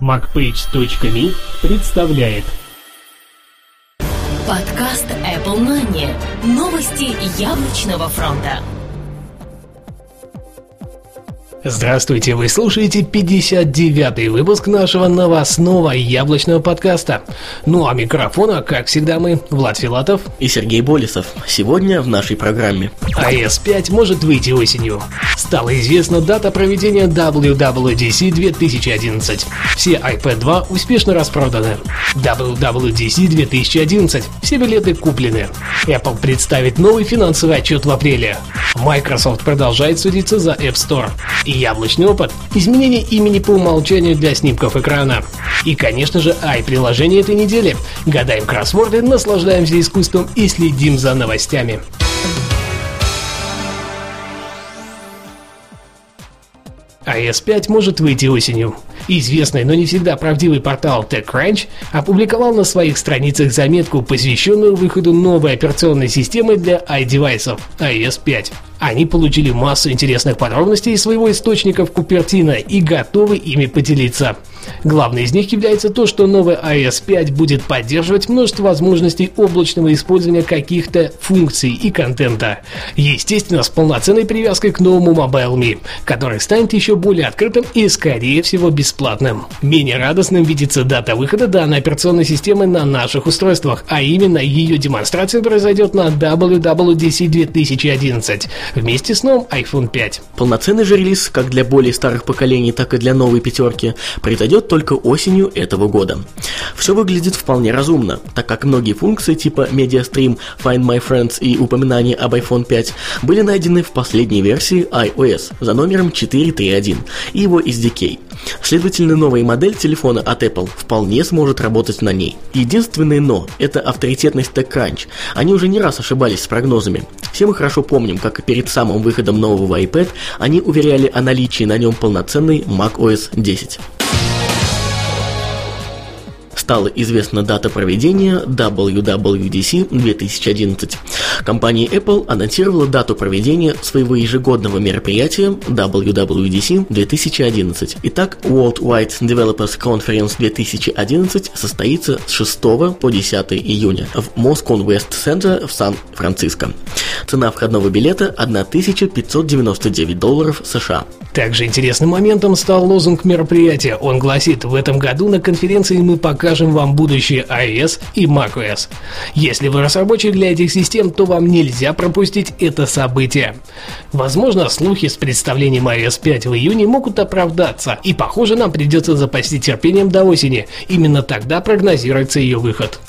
MacPage.me представляет Подкаст Apple Money. Новости яблочного фронта. Здравствуйте, вы слушаете 59-й выпуск нашего новостного яблочного подкаста. Ну а микрофона, как всегда, мы, Влад Филатов и Сергей Болесов. Сегодня в нашей программе. iOS 5 может выйти осенью. Стала известна дата проведения WWDC 2011. Все iPad 2 успешно распроданы. WWDC 2011. Все билеты куплены. Apple представит новый финансовый отчет в апреле. Microsoft продолжает судиться за App Store. И яблочный опыт – изменение имени по умолчанию для снимков экрана. И, конечно же, ай-приложение этой недели. Гадаем кроссворды, наслаждаемся искусством и следим за новостями. iOS 5 может выйти осенью. Известный, но не всегда правдивый портал TechCrunch опубликовал на своих страницах заметку, посвященную выходу новой операционной системы для iDevice iOS 5. Они получили массу интересных подробностей из своего источника в Купертино и готовы ими поделиться. Главное из них является то, что новый iOS 5 будет поддерживать множество возможностей облачного использования каких-то функций и контента. Естественно, с полноценной привязкой к новому MobileMe, который станет еще более открытым и, скорее всего, бесплатным. Менее радостным видится дата выхода данной операционной системы на наших устройствах, а именно ее демонстрация произойдет на WWDC 2011 вместе с новым iPhone 5. Полноценный же релиз, как для более старых поколений, так и для новой пятерки, произойдет только осенью этого года. Все выглядит вполне разумно, так как многие функции типа MediaStream, Find My Friends и упоминания об iPhone 5 были найдены в последней версии iOS за номером 4.3.1 и его SDK. Следовательно, новая модель телефона от Apple вполне сможет работать на ней. Единственное но – это авторитетность TechCrunch. Они уже не раз ошибались с прогнозами. Все мы хорошо помним, как перед самым выходом нового iPad они уверяли о наличии на нем полноценной macOS 10 стала известна дата проведения WWDC 2011. Компания Apple анонсировала дату проведения своего ежегодного мероприятия WWDC 2011. Итак, Worldwide Developers Conference 2011 состоится с 6 по 10 июня в Moscow West Center в Сан-Франциско. Цена входного билета 1599 долларов США. Также интересным моментом стал лозунг мероприятия. Он гласит, в этом году на конференции мы покажем вам будущее iOS и macOS. Если вы разработчик для этих систем, то вам нельзя пропустить это событие. Возможно, слухи с представлением iOS 5 в июне могут оправдаться, и похоже нам придется запасти терпением до осени. Именно тогда прогнозируется ее выход.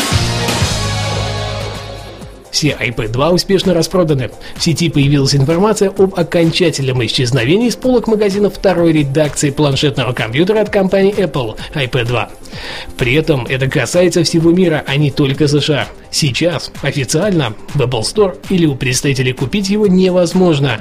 Все iPad 2 успешно распроданы. В сети появилась информация об окончательном исчезновении с полок магазинов второй редакции планшетного компьютера от компании Apple iPad 2. При этом это касается всего мира, а не только США. Сейчас официально в Apple Store или у представителей купить его невозможно.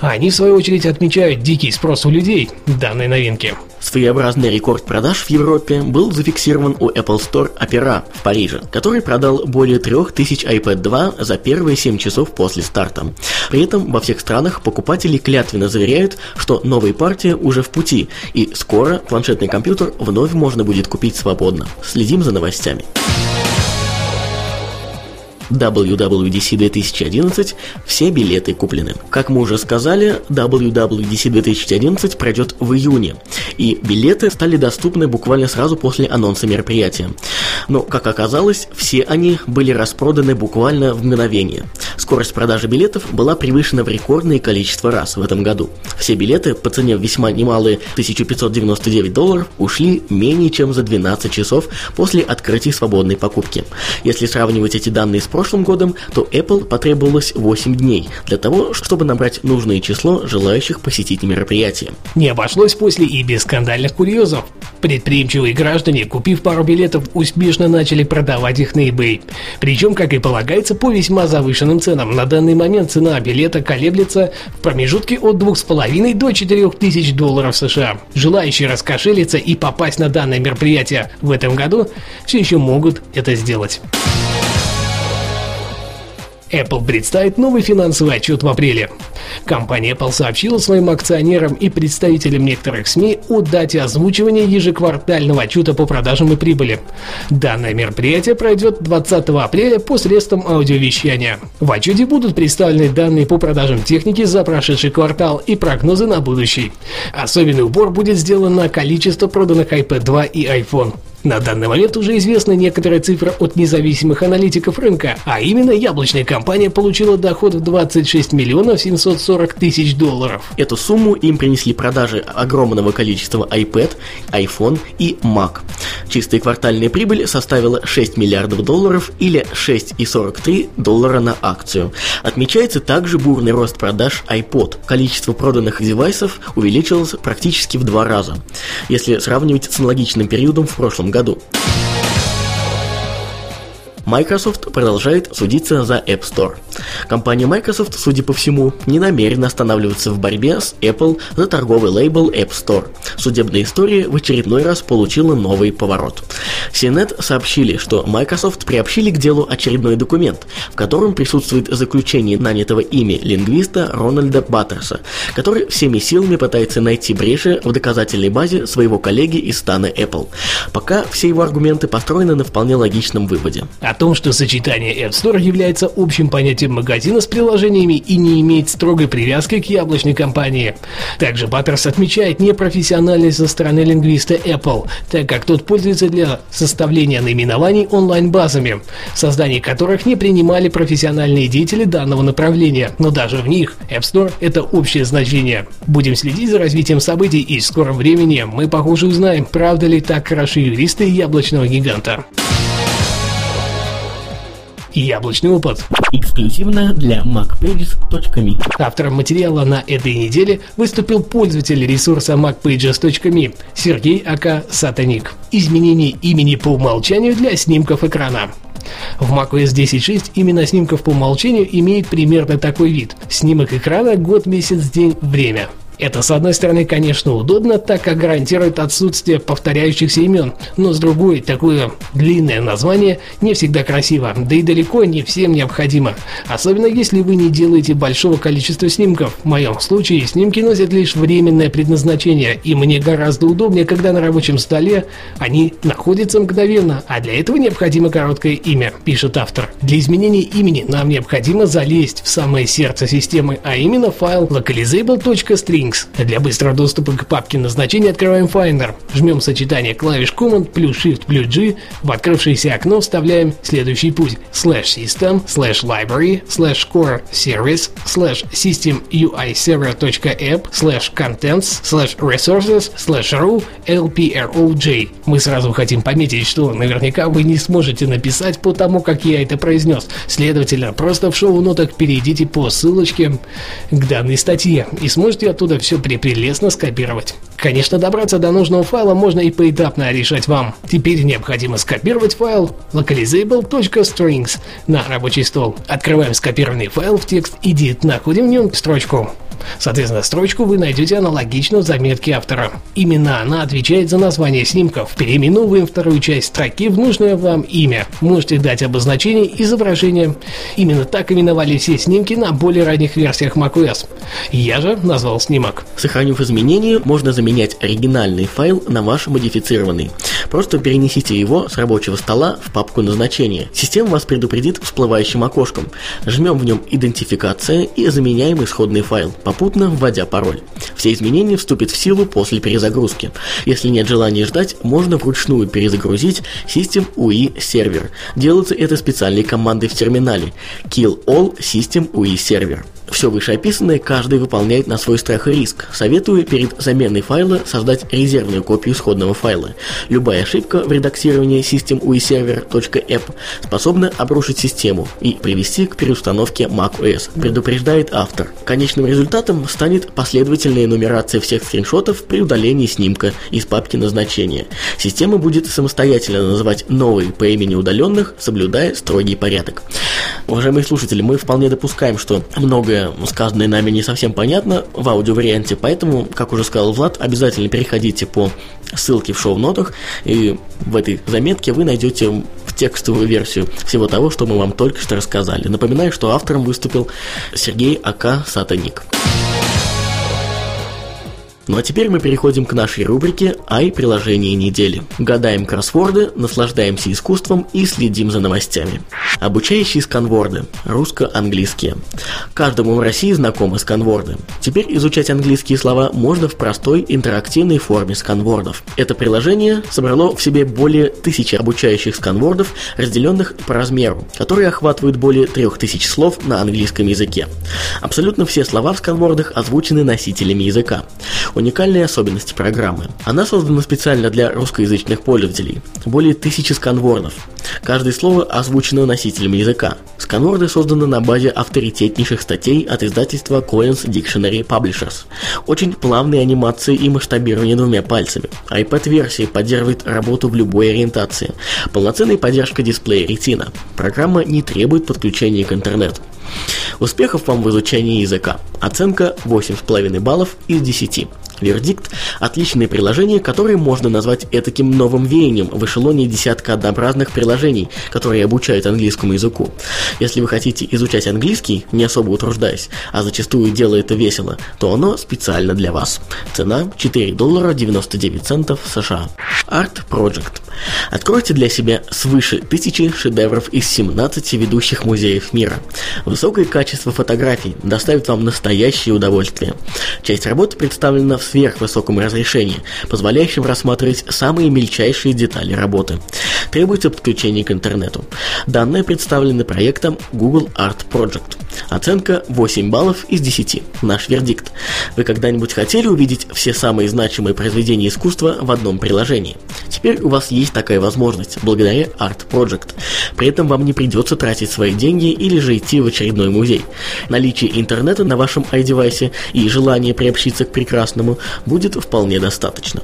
Они в свою очередь отмечают дикий спрос у людей данной новинки. Своеобразный рекорд продаж в Европе был зафиксирован у Apple Store Opera в Париже, который продал более 3000 iPad 2 за первые 7 часов после старта. При этом во всех странах покупатели клятвенно заверяют, что новая партия уже в пути, и скоро планшетный компьютер вновь можно будет купить свободно. Следим за новостями. WWDC 2011 все билеты куплены. Как мы уже сказали, WWDC 2011 пройдет в июне, и билеты стали доступны буквально сразу после анонса мероприятия. Но, как оказалось, все они были распроданы буквально в мгновение. Скорость продажи билетов была превышена в рекордное количество раз в этом году. Все билеты по цене весьма немалые 1599 долларов ушли менее чем за 12 часов после открытия свободной покупки. Если сравнивать эти данные с прошлым годом, то Apple потребовалось 8 дней для того, чтобы набрать нужное число желающих посетить мероприятие. Не обошлось после и без скандальных курьезов. Предприимчивые граждане, купив пару билетов, успешно начали продавать их на eBay. Причем, как и полагается, по весьма завышенным ценам. На данный момент цена билета колеблется в промежутке от 2,5 до 4 тысяч долларов США. Желающие раскошелиться и попасть на данное мероприятие в этом году все еще могут это сделать. Apple представит новый финансовый отчет в апреле. Компания Apple сообщила своим акционерам и представителям некоторых СМИ о дате озвучивания ежеквартального отчета по продажам и прибыли. Данное мероприятие пройдет 20 апреля посредством аудиовещания. В отчете будут представлены данные по продажам техники за прошедший квартал и прогнозы на будущий. Особенный упор будет сделан на количество проданных iPad 2 и iPhone. На данный момент уже известны некоторые цифры от независимых аналитиков рынка, а именно яблочная компания получила доход в 26 миллионов 740 тысяч долларов. Эту сумму им принесли продажи огромного количества iPad, iPhone и Mac. Чистая квартальная прибыль составила 6 миллиардов долларов или 6,43 доллара на акцию. Отмечается также бурный рост продаж iPod. Количество проданных девайсов увеличилось практически в два раза, если сравнивать с аналогичным периодом в прошлом году году. Microsoft продолжает судиться за App Store. Компания Microsoft, судя по всему, не намерена останавливаться в борьбе с Apple за торговый лейбл App Store. Судебная история в очередной раз получила новый поворот. CNET сообщили, что Microsoft приобщили к делу очередной документ, в котором присутствует заключение нанятого ими лингвиста Рональда Баттерса, который всеми силами пытается найти бреши в доказательной базе своего коллеги из стана Apple. Пока все его аргументы построены на вполне логичном выводе. А том, что сочетание App Store является общим понятием магазина с приложениями и не имеет строгой привязки к яблочной компании. Также Баттерс отмечает непрофессиональность со стороны лингвиста Apple, так как тот пользуется для составления наименований онлайн-базами, создание которых не принимали профессиональные деятели данного направления, но даже в них App Store – это общее значение. Будем следить за развитием событий и в скором времени мы, похоже, узнаем, правда ли так хороши юристы яблочного гиганта и яблочный опыт. Эксклюзивно для macpages.me. Автором материала на этой неделе выступил пользователь ресурса macpages.me Сергей Ака Сатаник. Изменение имени по умолчанию для снимков экрана. В macOS 10.6 именно снимков по умолчанию имеет примерно такой вид. Снимок экрана, год, месяц, день, время. Это, с одной стороны, конечно, удобно, так как гарантирует отсутствие повторяющихся имен, но с другой, такое длинное название не всегда красиво, да и далеко не всем необходимо. Особенно если вы не делаете большого количества снимков. В моем случае снимки носят лишь временное предназначение, и мне гораздо удобнее, когда на рабочем столе они находятся мгновенно, а для этого необходимо короткое имя, пишет автор. Для изменения имени нам необходимо залезть в самое сердце системы, а именно файл localizable.string Links. Для быстрого доступа к папке назначения открываем Finder. Жмем сочетание клавиш Command плюс Shift плюс G. В открывшееся окно вставляем следующий путь. Slash system, slash library, slash core service, slash system UI server.app, slash contents, slash resources, slash ru, lproj. Мы сразу хотим пометить, что наверняка вы не сможете написать по тому, как я это произнес. Следовательно, просто в шоу-нотах перейдите по ссылочке к данной статье и сможете оттуда оттуда все прелестно скопировать. Конечно, добраться до нужного файла можно и поэтапно решать вам. Теперь необходимо скопировать файл localizable.strings на рабочий стол. Открываем скопированный файл в текст edit, находим в нем строчку Соответственно, строчку вы найдете аналогично в заметке автора. Именно она отвечает за название снимков. Переименовываем вторую часть строки в нужное вам имя. Можете дать обозначение изображения. Именно так именовали все снимки на более ранних версиях macOS. Я же назвал снимок. Сохранив изменения, можно заменять оригинальный файл на ваш модифицированный. Просто перенесите его с рабочего стола в папку назначения. Система вас предупредит всплывающим окошком. Жмем в нем «Идентификация» и заменяем исходный файл попутно вводя пароль. Все изменения вступят в силу после перезагрузки. Если нет желания ждать, можно вручную перезагрузить System UI сервер. Делается это специальной командой в терминале kill all System UI server. Все вышеописанное каждый выполняет на свой страх и риск. Советую перед заменой файла создать резервную копию исходного файла. Любая ошибка в редактировании systemuiserver.app способна обрушить систему и привести к переустановке macOS, предупреждает автор. Конечным результатом станет последовательная нумерация всех скриншотов при удалении снимка из папки назначения. Система будет самостоятельно называть новые по имени удаленных, соблюдая строгий порядок. Уважаемые слушатели, мы вполне допускаем, что многое многое сказанное нами не совсем понятно в аудиоварианте, поэтому, как уже сказал Влад, обязательно переходите по ссылке в шоу-нотах, и в этой заметке вы найдете текстовую версию всего того, что мы вам только что рассказали. Напоминаю, что автором выступил Сергей Ака Сатаник. Ну а теперь мы переходим к нашей рубрике «Ай, приложение недели». Гадаем кроссворды, наслаждаемся искусством и следим за новостями. Обучающие сканворды. Русско-английские. Каждому в России знакомы сканворды. Теперь изучать английские слова можно в простой интерактивной форме сканвордов. Это приложение собрало в себе более тысячи обучающих сканвордов, разделенных по размеру, которые охватывают более трех тысяч слов на английском языке. Абсолютно все слова в сканвордах озвучены носителями языка. Уникальные особенности программы. Она создана специально для русскоязычных пользователей. Более тысячи сканвордов. Каждое слово озвучено носителем языка. Сканворды созданы на базе авторитетнейших статей от издательства Coins Dictionary Publishers. Очень плавные анимации и масштабирование двумя пальцами. iPad-версия поддерживает работу в любой ориентации. Полноценная поддержка дисплея Retina. Программа не требует подключения к интернету. Успехов вам в изучении языка. Оценка 8,5 баллов из 10. Вердикт – отличное приложение, которое можно назвать этаким новым веянием в эшелоне десятка однообразных приложений, которые обучают английскому языку. Если вы хотите изучать английский, не особо утруждаясь, а зачастую делая это весело, то оно специально для вас. Цена 4 доллара 99 центов США. Art Project. Откройте для себя свыше тысячи шедевров из 17 ведущих музеев мира. Высокое качество фотографий доставит вам настоящее удовольствие. Часть работы представлена в сверхвысоком разрешении, позволяющем рассматривать самые мельчайшие детали работы. Требуется подключение к интернету. Данные представлены проектом Google Art Project. Оценка 8 баллов из 10. Наш вердикт. Вы когда-нибудь хотели увидеть все самые значимые произведения искусства в одном приложении? Теперь у вас есть такая возможность, благодаря Art Project. При этом вам не придется тратить свои деньги или же идти в очередной музей. Наличие интернета на вашем iDevice и желание приобщиться к прекрасному будет вполне достаточно.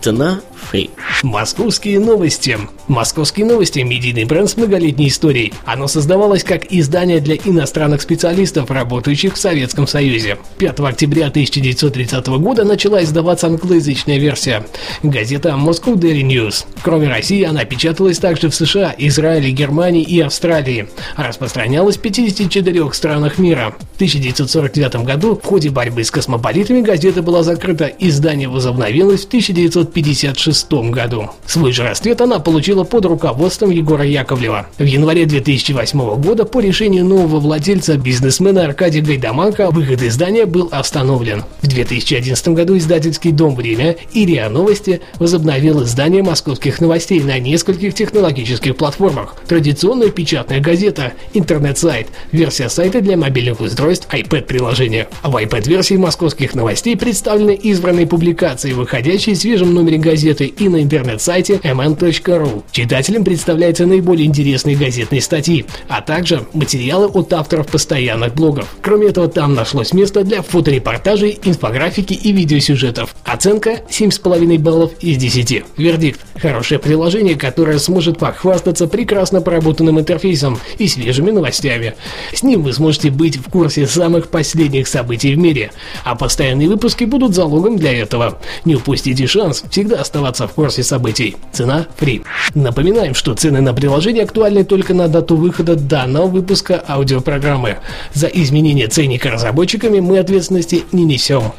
Цена free. Московские новости. Московские новости – медийный бренд с многолетней историей. Оно создавалось как издание для иностранных специалистов, работающих в Советском Союзе. 5 октября 1930 года начала издаваться англоязычная версия. Газета Moscow Daily News. Кроме России, она печаталась также в США, Израиле, Германии и Австралии. Распространялась в 54 странах мира. В 1949 году в ходе борьбы с космополитами газета была закрыта, издание возобновилось в 1956 году. Свой же расцвет она получила под руководством Егора Яковлева. В январе 2008 года по решению нового владельца бизнесмена Аркадия Гайдаманка выход издания был остановлен. В 2011 году издательский дом «Время» и РИА Новости возобновил издание московских новостей на нескольких технологических платформах. Традиционная печатная газета, интернет-сайт, версия сайта для мобильных устройств, iPad-приложение. В iPad-версии московских новостей представлены избранные публикации, выходящие в свежем номере газеты и на интернет-сайте mn.ru. Читателям представляются наиболее интересные газетные статьи, а также материалы от авторов постоянных блогов. Кроме этого, там нашлось место для фоторепортажей, инфографики и видеосюжетов. Оценка 7,5 баллов из 10. Вердикт. Хорошее приложение, которое сможет похвастаться прекрасно проработанным интерфейсом и свежими новостями. С ним вы сможете быть в курсе самых последних событий в мире, а постоянные выпуски будут залогом для этого. Не упустите шанс всегда оставаться в курсе событий. Цена free. Напоминаем, что цены на приложение актуальны только на дату выхода данного выпуска аудиопрограммы. За изменение ценника разработчиками мы ответственности не несем.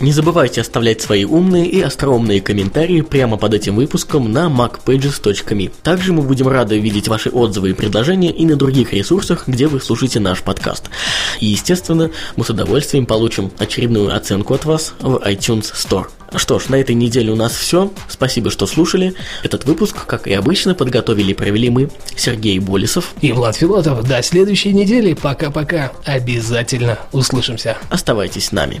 Не забывайте оставлять свои умные и остроумные комментарии прямо под этим выпуском на macpages.me. Также мы будем рады видеть ваши отзывы и предложения и на других ресурсах, где вы слушаете наш подкаст. И, естественно, мы с удовольствием получим очередную оценку от вас в iTunes Store. Что ж, на этой неделе у нас все. Спасибо, что слушали. Этот выпуск, как и обычно, подготовили и провели мы, Сергей Болесов и Влад Филатов. До следующей недели. Пока-пока. Обязательно услышимся. Оставайтесь с нами.